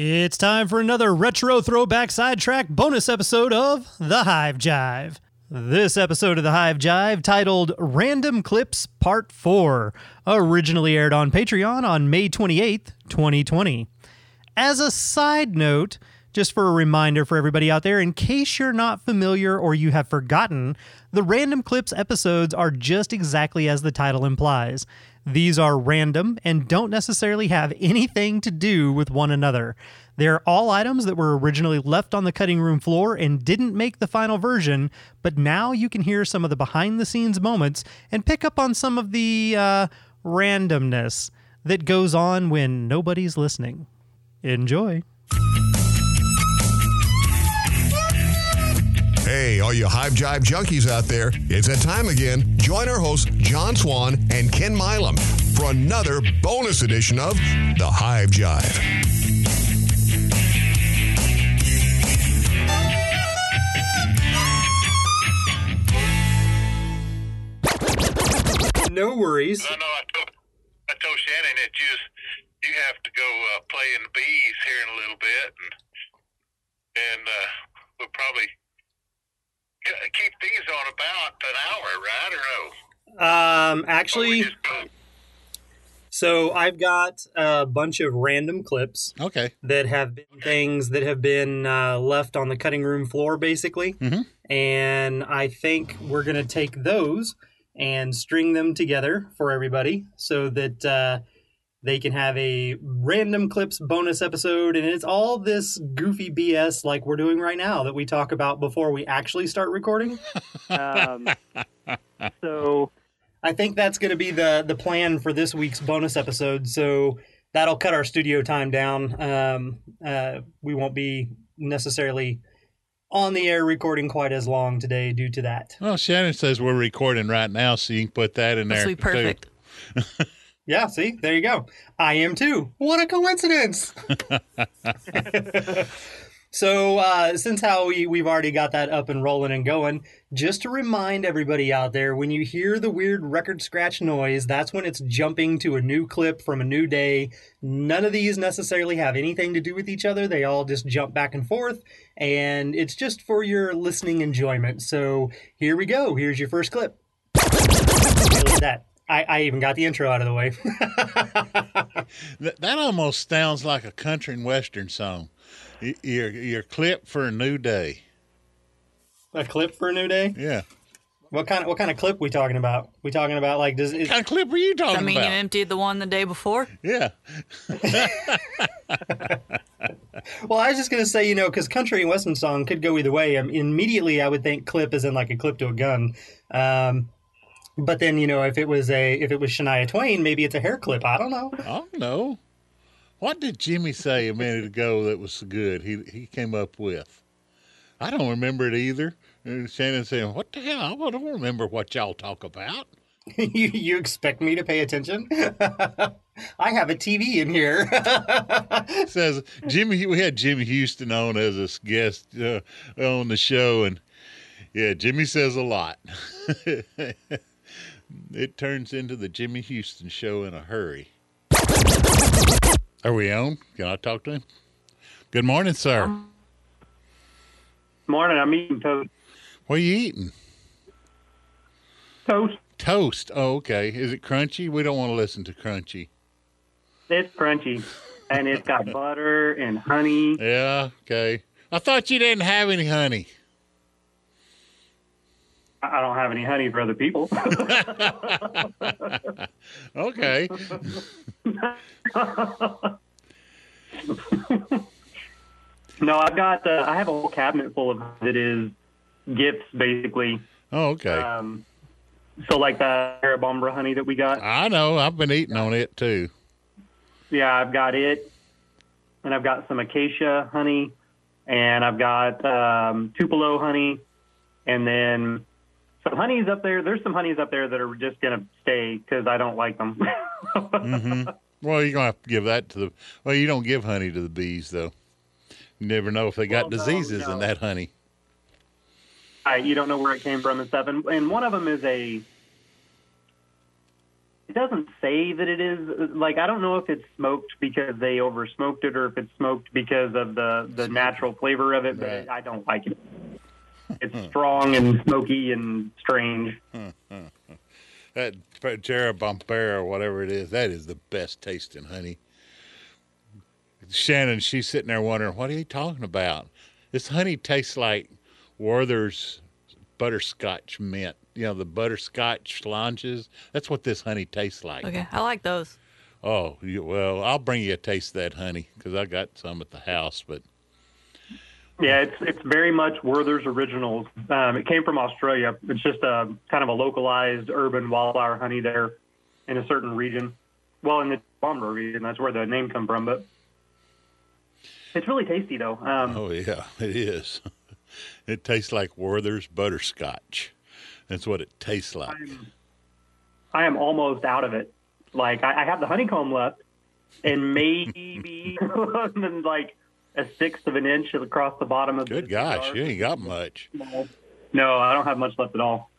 It's time for another retro throwback sidetrack bonus episode of The Hive Jive. This episode of The Hive Jive, titled Random Clips Part 4, originally aired on Patreon on May 28th, 2020. As a side note, just for a reminder for everybody out there, in case you're not familiar or you have forgotten, the Random Clips episodes are just exactly as the title implies. These are random and don't necessarily have anything to do with one another. They're all items that were originally left on the cutting room floor and didn't make the final version, but now you can hear some of the behind the scenes moments and pick up on some of the uh, randomness that goes on when nobody's listening. Enjoy. Hey, all you Hive Jive junkies out there, it's that time again. Join our hosts, John Swan and Ken Milam, for another bonus edition of The Hive Jive. No worries. I know I told, I told Shannon that you you have to go uh, play in the bees here in a little bit, and and uh, we'll probably ke- keep these on about an hour, right or no? Um, actually, so I've got a bunch of random clips Okay. that have been things that have been uh, left on the cutting room floor, basically. Mhm. And I think we're going to take those and string them together for everybody so that uh, they can have a random clips bonus episode. And it's all this goofy BS like we're doing right now that we talk about before we actually start recording. Um, so I think that's going to be the the plan for this week's bonus episode. So that'll cut our studio time down. Um, uh, we won't be necessarily on the air recording quite as long today due to that. Well, Shannon says we're recording right now, so you can put that in there. This will be perfect. Yeah, see, there you go. I am too. What a coincidence! so, uh, since how we, we've already got that up and rolling and going, just to remind everybody out there, when you hear the weird record scratch noise, that's when it's jumping to a new clip from a new day. None of these necessarily have anything to do with each other. They all just jump back and forth, and it's just for your listening enjoyment. So, here we go. Here's your first clip. That. I, I even got the intro out of the way. Th- that almost sounds like a country and western song. Your your clip for a new day. a clip for a new day. Yeah. What kind of what kind of clip we talking about? We talking about like does What is, kind of clip are you talking about? I mean, you emptied the one the day before. yeah. well? I was just gonna say you know because country and western song could go either way. Um, immediately I would think clip is in like a clip to a gun. Um, but then you know if it was a if it was Shania Twain, maybe it's a hair clip. I don't know. Oh no. What did Jimmy say a minute ago that was so good? He he came up with. I don't remember it either. And Shannon saying, "What the hell? I don't remember what y'all talk about." you you expect me to pay attention? I have a TV in here. says Jimmy. We had Jimmy Houston on as a guest uh, on the show, and yeah, Jimmy says a lot. It turns into the Jimmy Houston show in a hurry. Are we on? Can I talk to him? Good morning, sir. Morning. I'm eating toast. what are you eating? Toast. Toast. Oh, okay. Is it crunchy? We don't want to listen to crunchy. It's crunchy, and it's got butter and honey. Yeah. Okay. I thought you didn't have any honey. I don't have any honey for other people. Okay. no, I've got. Uh, I have a whole cabinet full of it is gifts basically. Oh, okay. Um, so like the Arabombra honey that we got. I know. I've been eating on it too. Yeah, I've got it, and I've got some acacia honey, and I've got um, Tupelo honey, and then some honeys up there. There's some honeys up there that are just gonna stay because I don't like them. hmm Well, you're gonna have to give that to the. Well, you don't give honey to the bees, though. You never know if they got Well, no, diseases in that honey. You don't know where it came from and stuff. And, and one of them is a it doesn't say that it is like I don't know if it's smoked because they over smoked it or if it's smoked because of the the natural flavor of it, but Right. I don't like it. It's hmm. strong and smoky and strange. That Jarabompera or whatever it is, that is the best tasting honey. Shannon, she's sitting there wondering, what are you talking about? This honey tastes like Werther's butterscotch mint. You know, the butterscotch lounges. That's what this honey tastes like. Okay, I like those. Oh, you, well, I'll bring you a taste of that honey because I got some at the house. But Yeah, it's it's very much Werther's Originals. Um, it came from Australia. It's just a kind of a localized urban wildflower honey there in a certain region. Well, in the Bomber region, that's where the name come from. But it's really tasty though. Um, oh yeah, it is. it tastes like Werther's butterscotch. That's what it tastes like. I am almost out of it. Like I, I have the honeycomb left, and maybe like a sixth of an inch across the bottom of. Good gosh, jar. you ain't got much. No, I don't have much left at all.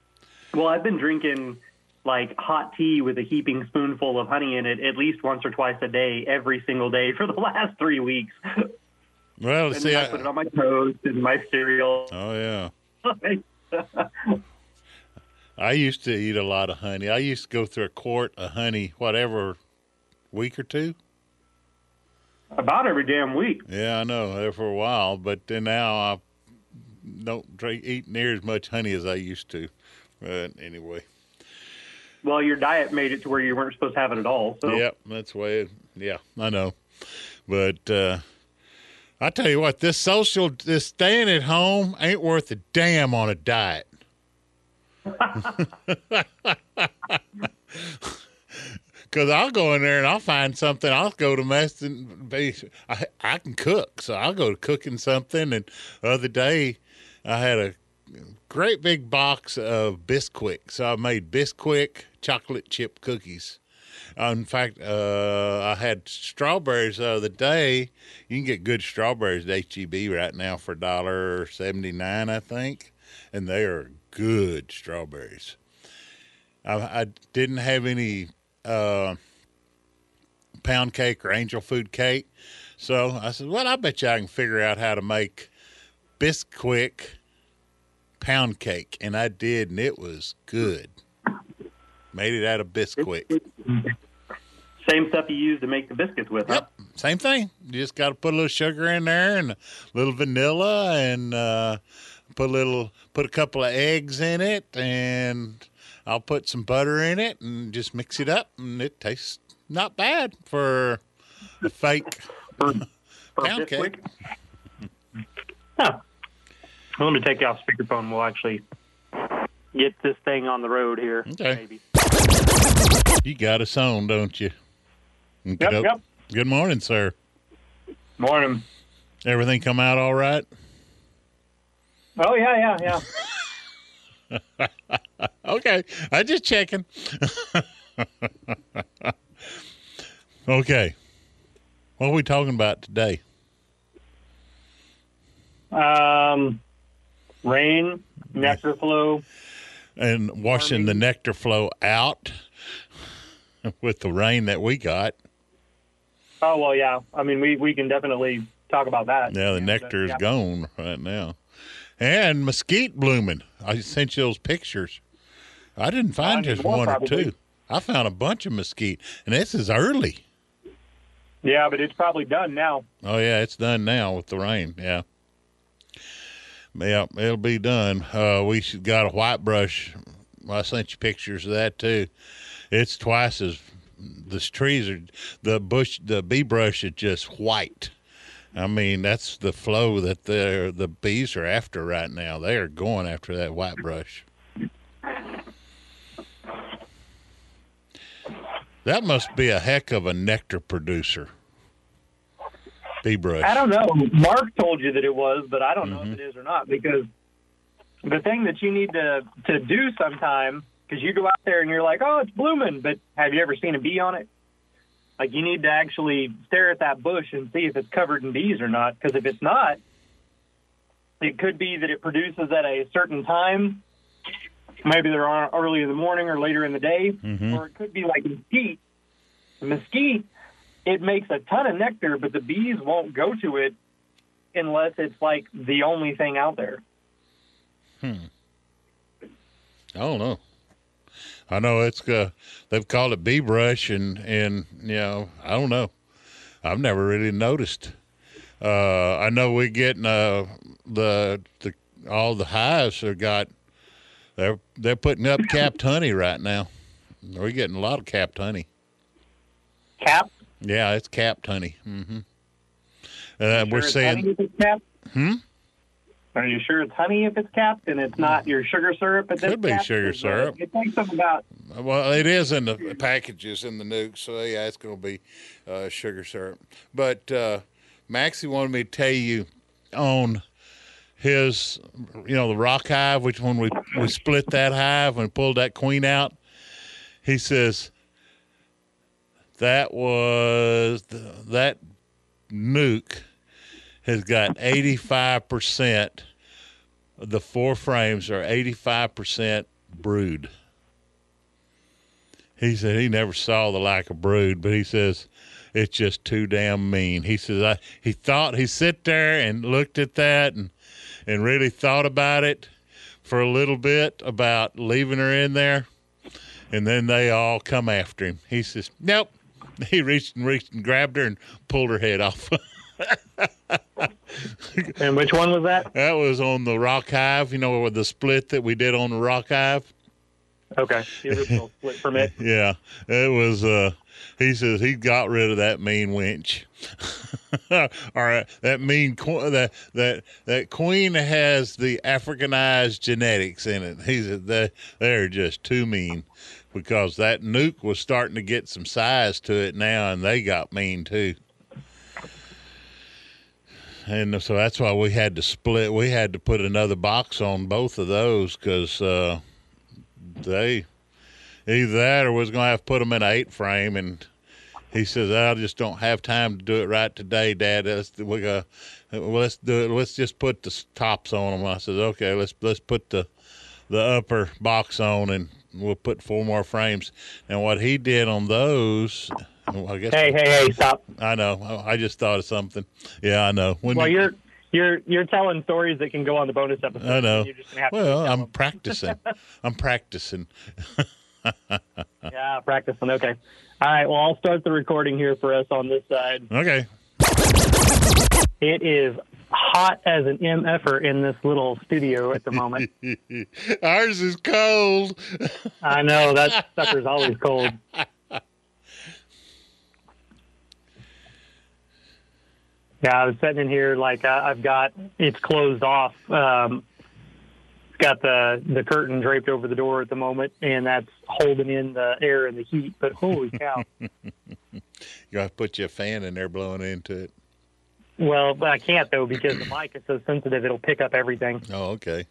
Well, I've been drinking like hot tea with a heaping spoonful of honey in it at least once or twice a day, every single day for the last three weeks. Well, And see, then I, I, put it on my toast and my cereal. oh yeah. I used to eat a lot of honey. I used to go through a quart of honey, whatever, week or two. About every damn week. Yeah, I know there for a while, but then now I don't drink eat near as much honey as I used to. But anyway, Well, your diet made it to where you weren't supposed to have it at all. So yep, that's. It, yeah, I know, but uh, I tell you what, this social, this staying at home ain't worth a damn on a diet. Because I'll go in there and I'll find something. I'll go to be. I, I can cook, so I'll go to cooking something. And the other day, I had a great big box of Bisquick. So I made Bisquick chocolate chip cookies. Uh, in fact, uh, I had strawberries the other day. You can get good strawberries at HEB right now for dollar seventy nine, I think, and they are good strawberries. I, I didn't have any uh, pound cake or angel food cake, so I said, "Well, I bet you I can figure out how to make Bisquick pound cake," and I did, and it was good. Made it out of Bisquick. same stuff you use to make the biscuits with. Huh? Yep, same thing. You just got to put a little sugar in there and a little vanilla, and uh, put a little, put a couple of eggs in it, and I'll put some butter in it, and just mix it up, and it tastes not bad for a fake For pound cake. Huh. I'm going to take you off speakerphone. We'll actually get this thing on the road here. Okay. Maybe. You got us on, don't you? Yep, yep. Good morning, sir. Morning. Everything come out all right? Oh yeah, yeah, yeah. Okay, I just checking. okay, what are we talking about today? Um, rain, nectar flow. And washing the nectar flow out with the rain that we got. Oh well, yeah. I mean, we we can definitely talk about that. Yeah, the nectar is yeah. gone right now, and mesquite blooming. I sent you those pictures. I didn't find just one probably. or two. I found a bunch of mesquite, and this is early. Yeah, but it's probably done now. Oh yeah, it's done now with the rain. Yeah, yeah, it'll be done. Uh, we got a white brush. I sent you pictures of that too. It's twice as the trees are the bush. The bee brush is just white. I mean, that's the flow that the the bees are after right now. They are going after that white brush. That must be a heck of a nectar producer. Bee brush. I don't know. Mark told you that it was, but I don't know Mm-hmm. if it is or not because the thing that you need to to do sometime because you go out there and you're like, oh, it's blooming, but have you ever seen a bee on it? Like you need to actually stare at that bush and see if it's covered in bees or not. Because if it's not, it could be that it produces at a certain time maybe they're on early in the morning or later in the day, or it could be like mesquite. Mesquite, it makes a ton of nectar, but the bees won't go to it unless it's like the only thing out there. Hmm. I don't know. I know it's uh, they've called it bee brush, and and you know I don't know. I've never really noticed. Uh, I know we're getting uh, the the all the hives have got they're they're putting up capped honey right now. We're getting a lot of capped honey. Cap. Yeah, it's capped honey. Mm-hmm. Uh, we're Sure saying honey if it's capped? Hmm? Are you sure it's honey if it's capped and it's not your sugar syrup? It Could be sugar syrup. It takes them about Well, it is in the packages in the nukes, so yeah, it's going to be uh, sugar syrup. But uh, Maxie wanted me to tell you on his, you know, the rock hive, which when we we split that hive and pulled that queen out, he says that was the, that nuke has got eighty five percent. The four frames are eighty five percent brood. He said he never saw the like of brood, but he says it's just too damn mean. He says I he thought he sit there and looked at that and and really thought about it for a little bit about leaving her in there, and then they all come after him. He says nope. He reached and reached and grabbed her and pulled her head off. and which one was that? that was on the rock hive, you know, with the split that we did on the rock hive. Okay, the original split permit. Yeah, it was. uh He says he got rid of that mean wench. All right, that mean that that that queen has the Africanized genetics in it. He said they they're just too mean because that nuke was starting to get some size to it now, and they got mean too. And so that's why we had to split. We had to put another box on both of those because uh, they either that or was going to have to put them in an eight frame. And he says, "I just don't have time to do it right today, Dad. Let's we got let's do it. Let's just put the tops on them." I says, "Okay, let's let's put the the upper box on, and we'll put four more frames." And what he did on those, I guess Hey, hey, hey! Stop. I know. I I just thought of something. Yeah, I know. When Well, you- you're you're you're telling stories that can go on the bonus episode. I know. You're just gonna have to Well, I'm them. practicing. I'm practicing. yeah practicing. Okay. All right. Well, I'll start the recording here for us on this side. Okay. It is hot as an mf'er in this little studio at the moment. Ours is cold. I know that sucker's always cold. Yeah, I was sitting in here like I, I've got it's closed off. Um, it's got the the curtain draped over the door at the moment, and that's holding in the air and the heat. But holy cow! You got to put your fan in there blowing into it. well, but I can't though because the mic is so sensitive; it'll pick up everything. Oh, okay.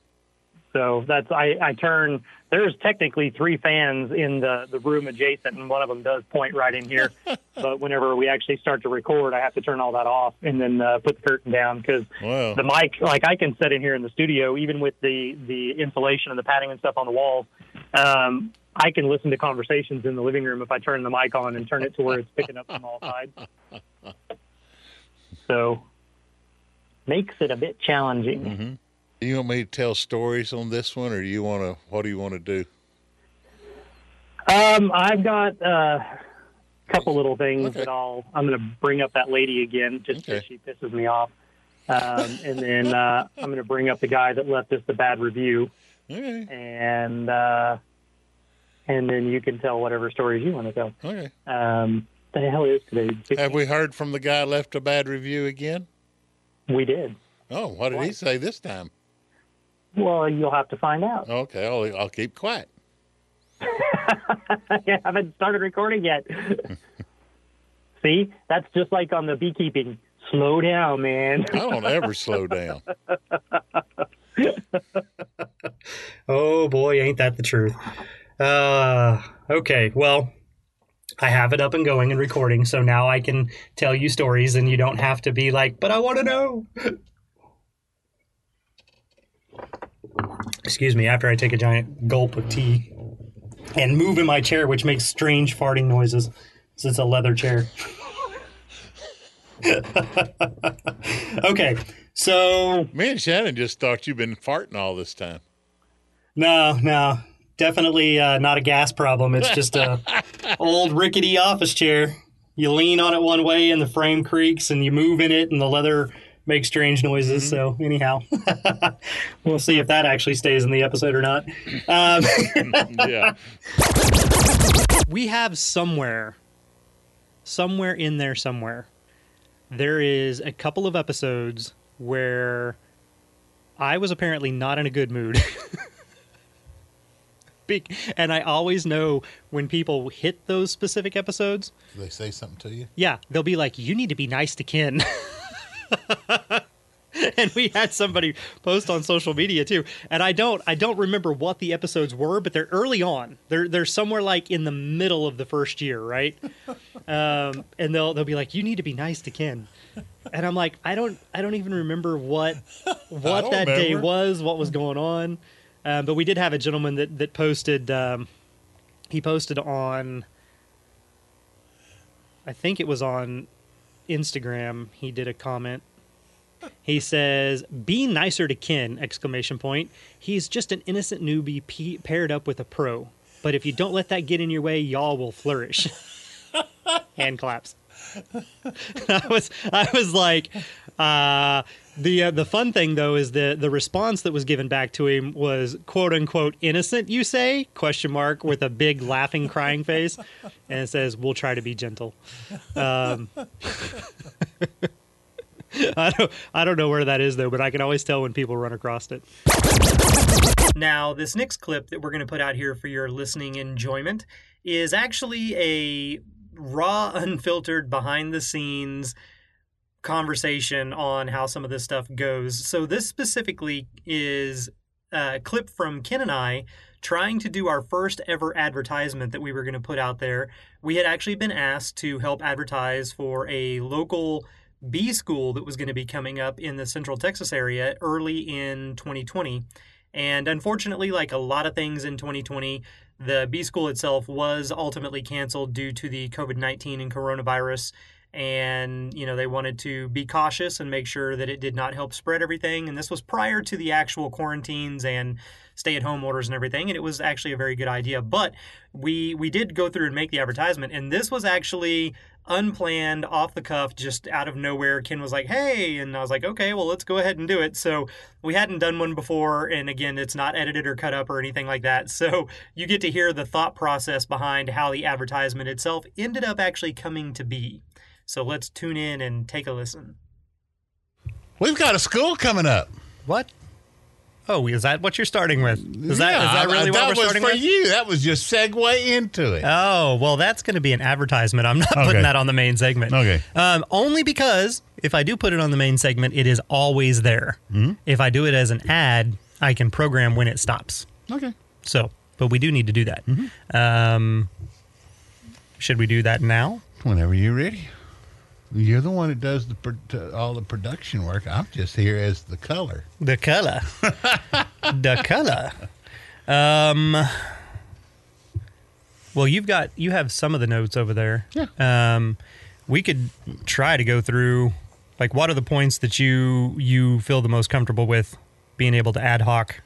So that's I, I turn. There's technically three fans in the the room adjacent, and one of them does point right in here. but whenever we actually start to record, I have to turn all that off and then uh, put the curtain down because the mic, like I can sit in here in the studio, even with the the insulation and the padding and stuff on the walls. Um, I can listen to conversations in the living room if I turn the mic on and turn it to where it's picking up from all sides. So makes it a bit challenging. You want me to tell stories on this one, or do you want to? What do you want to do? Um, I've got uh, a couple little things Okay. that I'll. I'm going to bring up that lady again, just because Okay. she pisses me off. Um, and then uh, I'm going to bring up the guy that left us the bad review, Okay. and uh, and then you can tell whatever stories you want to tell. Okay. Um, the hell is today? Have we heard from the guy left a bad review again? We did. Oh, what did he say this time? Well, you'll have to find out. Okay, I'll, I'll keep quiet. I haven't started recording yet. See, that's just like on the beekeeping. Slow down, man. I don't ever slow down. Oh boy, ain't that the truth. Uh, okay, well, I have it up and going and recording, so now I can tell you stories and you don't have to be like, but I want to know. Excuse me, after I take a giant gulp of tea and move in my chair, which makes strange farting noises. since it's a leather chair. okay, so Me and Shannon just thought you've been farting all this time. no, no, definitely uh, not a gas problem. It's just a old rickety office chair. You lean on it one way, and the frame creaks, and you move in it, and the leather makes strange noises. So anyhow, we'll see if that actually stays in the episode or not. Um, Yeah. we have somewhere, somewhere in there, somewhere, there is a couple of episodes where I was apparently not in a good mood. And I always know when people hit those specific episodes, Do they say something to you? yeah, they'll be like, "You need to be nice to Ken." and we had somebody post on social media too, and I don't, I don't remember what the episodes were, but they're early on. They're they're somewhere like in the middle of the first year, right? Um, and they'll they'll be like, "You need to be nice to Ken," and I'm like, I don't, I don't even remember what what that day was, what was going on. Um, but we did have a gentleman that that posted. Um, he posted on. I think it was on Instagram. He did a comment. He says, "Be nicer to Ken!" Exclamation point. He's just an innocent newbie paired up with a pro. But if you don't let that get in your way, y'all will flourish. Hand claps. I was I was like, uh, the uh, the fun thing though is the the response that was given back to him was quote unquote innocent. You say question mark with a big laughing crying face, and it says we'll try to be gentle. Um, I don't I don't know where that is though, but I can always tell when people run across it. Now, this next clip that we're going to put out here for your listening enjoyment is actually a raw, unfiltered, behind the scenes conversation on how some of this stuff goes. So, this specifically is a clip from Ken and I trying to do our first ever advertisement that we were going to put out there. We had actually been asked to help advertise for a local Bee school that was going to be coming up in the Central Texas area early in 2020. And unfortunately, like a lot of things in 2020, the Bee school itself was ultimately canceled due to the COVID 19 and coronavirus. And, you know, they wanted to be cautious and make sure that it did not help spread everything. And this was prior to the actual quarantines and stay at home orders and everything. And it was actually a very good idea. But we we did go through and make the advertisement. And this was actually unplanned, off the cuff, just out of nowhere. Ken was like, hey. And I was like, okay, well, let's go ahead and do it. So we hadn't done one before. And again, it's not edited or cut up or anything like that. So you get to hear the thought process behind how the advertisement itself ended up actually coming to be. So let's tune in and take a listen. We've got a school coming up. What? Oh, is that what you're starting with? Is that is Yeah, that I- really that what we're was for you. That was your segue into it. Oh, well, that's going to be an advertisement. I'm not Okay. putting that on the main segment. Okay. Um, only because if I do put it on the main segment, it is always there. Mm-hmm. If I do it as an ad, I can program when it stops. okay. So, but we do need to do that. Mm-hmm. Um, should we do that now? Whenever you're ready. You're the one that does the all the production work. I'm just here as the color. The color. the color. Um, well, you've got you have some of the notes over there. Yeah. Um, we could try to go through like what are the points that you you feel the most comfortable with being able to ad hoc.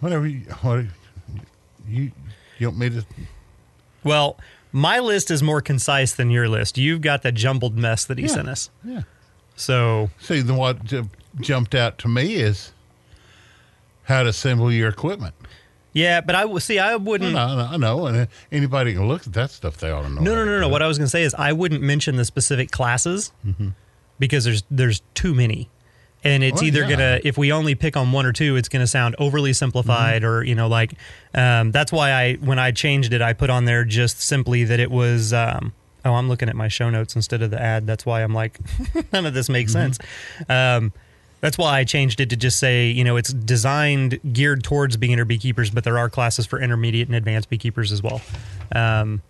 Whatever you, what, you, you want me to? Well, my list is more concise than your list. You've got the jumbled mess that he Yeah. sent us. Yeah. So See, the what ju- jumped out to me is how to assemble your equipment. yeah, but I will see. I wouldn't. I know, I know, and uh, anybody can look at that stuff. They ought to know. No, no, no, no. it. What I was going to say is I wouldn't mention the specific classes Mm-hmm. because there's there's too many, and it's Well, either yeah. gonna if we only pick on one or two, it's gonna sound overly simplified Mm-hmm. or you know like um, that's why I when I changed it, I put on there just simply that it was. Um, oh, I'm looking at my show notes instead of the ad. That's why I'm like none of this makes Mm-hmm. sense. Um, that's why I changed it to just say, you know, it's designed geared towards beginner beekeepers, but there are classes for intermediate and advanced beekeepers as well. Um,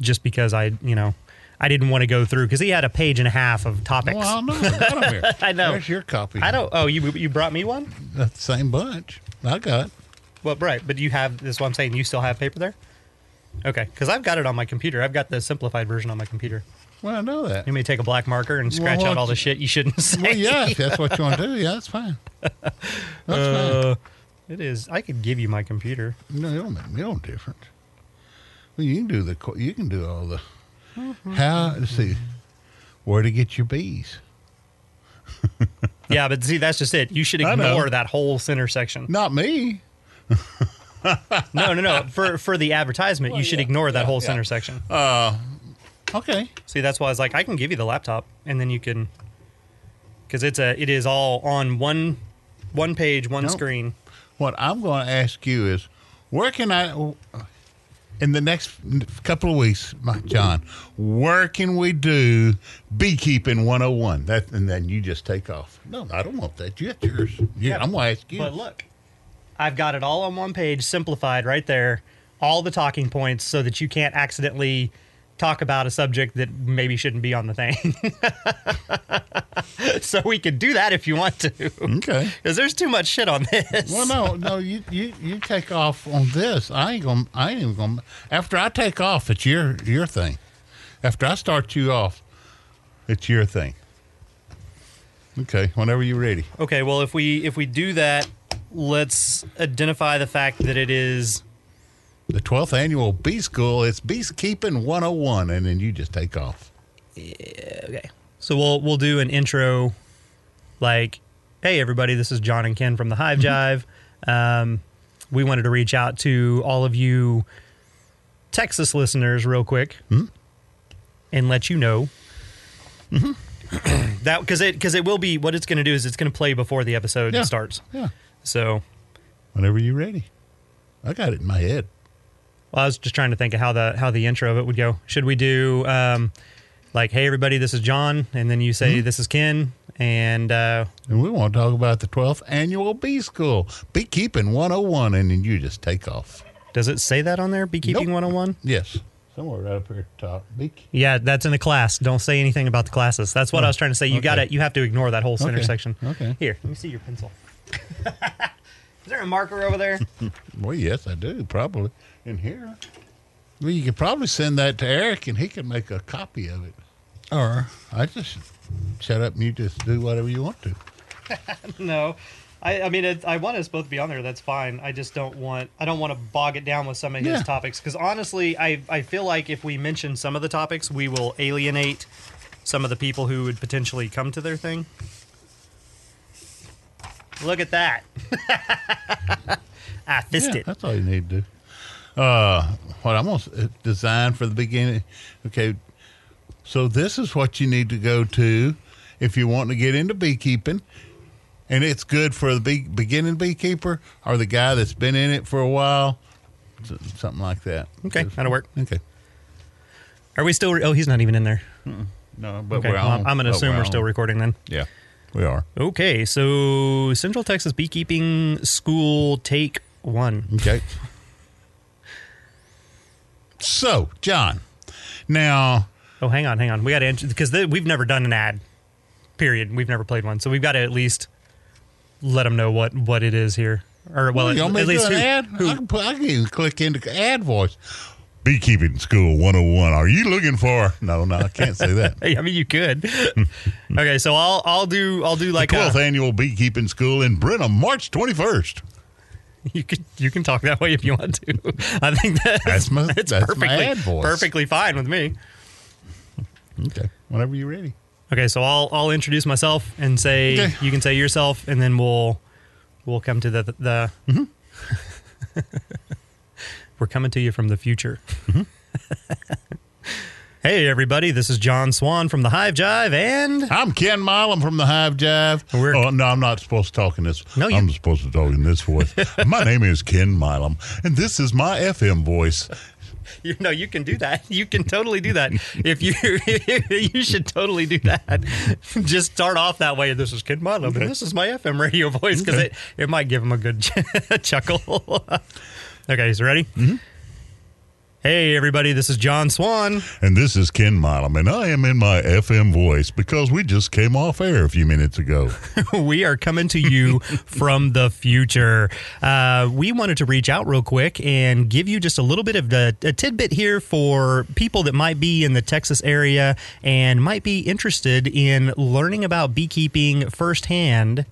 just because I, you know, I didn't want to go through because he had a page and a half of topics. Well, no, I got here. I know. There's your copy. I don't. Oh, you you brought me one. That's the same bunch. I got. Well, right, but you have this. Is what I'm saying. You still have paper there. Okay, because I've got it on my computer. I've got the simplified version on my computer. Well, I know that. You may take a black marker and scratch Well, out all the shit you shouldn't say. Well, yeah, if that's what you want to do, yeah, that's fine. That's Uh, it is. I could give you my computer. fine. No, it don't make no difference. Well, you can do the. You can do all the. Mm-hmm. How? Let's see. Where to get your bees? Yeah, but see, that's just it. You should ignore that whole center section. Not me. No, no, no. For for the advertisement, you should yeah, ignore that yeah, whole yeah. center section. Uh, okay. See, that's why I was like, I can give you the laptop, and then you can, because it's a, it is all on one, one page, one Nope. screen. What I'm going to ask you is, where can I, in the next couple of weeks, my John, where can we do beekeeping 101? That and then you just take off. No, I don't want that. You that's yours. Yeah, I'm going to ask you. But look, I've got it all on one page, simplified right there, all the talking points, so that you can't accidentally talk about a subject that maybe shouldn't be on the thing. so we can do that if you want to, okay. because there's too much shit on this. Well, no, no, you, you you take off on this. I ain't gonna. I ain't even gonna. After I take off, it's your your thing. After I start you off, it's your thing. Okay, whenever you're ready. Okay, well, if we if we do that, let's identify the fact that it is The 12th annual Bee School. It's Beekeeping 101, and then you just take off. okay. So we'll we'll do an intro, like, "Hey everybody, this is John and Ken from the Hive mm-hmm. Jive. Um, we wanted to reach out to all of you Texas listeners real quick hmm? and let you know mm-hmm. that because it because it will be what it's going to do is it's going to play before the episode Yeah. starts. Yeah, So whenever you're ready. I got it in my head. Well, I was just trying to think of how the how the intro of it would go. Should we do um, like, "Hey everybody, this is John," and then you say, "This is Ken," and uh, And we want to talk about the 12th annual Bee School, Beekeeping 101, and then you just take off. does it say that on there? Beekeeping Nope. 101? Yes. Somewhere right up here at the top. Beek. Yeah, that's in the class. Don't say anything about the classes. That's what I was trying to say. You Okay. got it. You have to ignore that whole center Okay. section. Okay. Here, let me see your pencil. is there a marker over there? Well, yes, I do, probably. In here. Well, you could probably send that to Eric, and he could make a copy of it. Or I just shut up and you just do whatever you want to. no. I, I mean, it, I want us both to be on there. That's fine. I just don't want. I don't want to bog it down with some of his topics because honestly, I I feel like if we mention some of the topics, we will alienate some of the people who would potentially come to their thing. Look at that! I fist Yeah, it. that's all you need to do. Uh, what I'm going to design for the beginning. Okay, so this is what you need to go to if you want to get into beekeeping. And it's good for the bee, beginning beekeeper or the guy that's been in it for a while, something like that. Okay, that'll work. Okay. Are we still? Re- oh, he's not even in there. No, but Okay, we're well, on. I'm going to assume we're, on. still recording then. Yeah, we are. Okay, so Central Texas Beekeeping School Take One. Okay. so, John, now Oh, hang on, hang on. We got to enter because we've never done an ad. Period. We've never played one, so we've got to at least let them know what what it is here, or well, you at, want me at least do an who, ad? who- I, can put, I can even click into ad voice. Beekeeping School 101. Are you looking for? No, no, I can't say that. I mean, you could. okay, so I'll I'll do I'll do like the a, 12th annual Beekeeping School in Brenham, March 21st. you can you can talk that way if you want to. I think that That's my- that's perfectly perfectly fine with me. Okay, whenever you're ready. Okay, so I'll I'll introduce myself and say Okay. you can say yourself, and then we'll we'll come to the the. Mm-hmm. We're coming to you from the future. Mm-hmm. hey everybody, this is John Swan from the Hive Jive, and I'm Ken Milam from the Hive Jive. We're- oh, no, I'm not supposed to talk in this. No, you- I'm supposed to talk in this voice. my name is Ken Milam, and this is my FM voice. you know you can do that. You can totally do that. If you you should totally do that. Just start off that way. This is Ken Milam, and this is my FM radio voice because Okay. it it might give him a good chuckle. okay, so ready? Mm-hmm. Hey, everybody, this is John Swan. And this is Ken Milam, and I am in my FM voice because we just came off air a few minutes ago. we are coming to you from the future. Uh, we wanted to reach out real quick and give you just a little bit of a, a tidbit here for people that might be in the Texas area and might be interested in learning about beekeeping firsthand.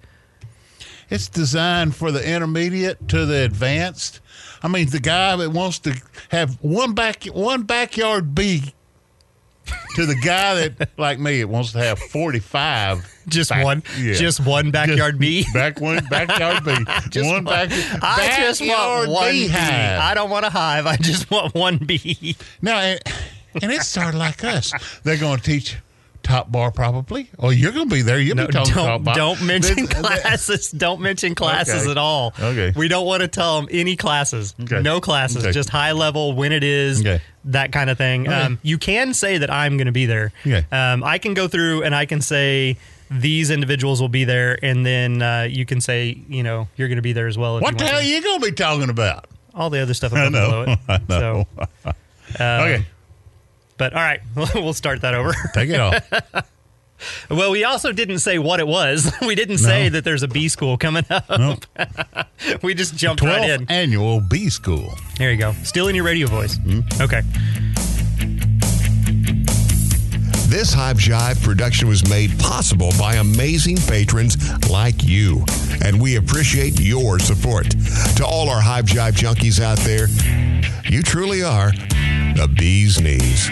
It's designed for the intermediate to the advanced. I mean, the guy that wants to have one back one backyard bee to the guy that, like me, it wants to have forty five. Just one, just one backyard bee. Back one backyard bee. Just one, one. back. I just want backyard one bee. beehive. I don't want a hive. I just want one bee. Now, and, and it started like us. They're going to teach top bar probably. Oh, you're going to be there. You'll No, be talking top don't bar. don't mention classes. Don't mention classes Okay. at all. Okay. We don't want to tell them any classes. Okay. No classes. Okay. Just high level when it is. Okay. That kind of thing. Um, you can say that I'm going to be there. Okay. Um, I can go through and I can say these individuals will be there, and then uh, you can say you know you're going to be there as well. What the hell to. are you going to be talking about? All the other stuff I and below know. it. I know. So, um, okay, but all right, we'll start that over. take it off. Well, we also didn't say what it was. We didn't say that there's a Bee school coming up. No. we just jumped right in. annual Bee school. There you go. Still in your radio voice. Mm-hmm. Okay. This Hive Jive production was made possible by amazing patrons like you, and we appreciate your support. To all our Hive Jive junkies out there, you truly are the bee's knees.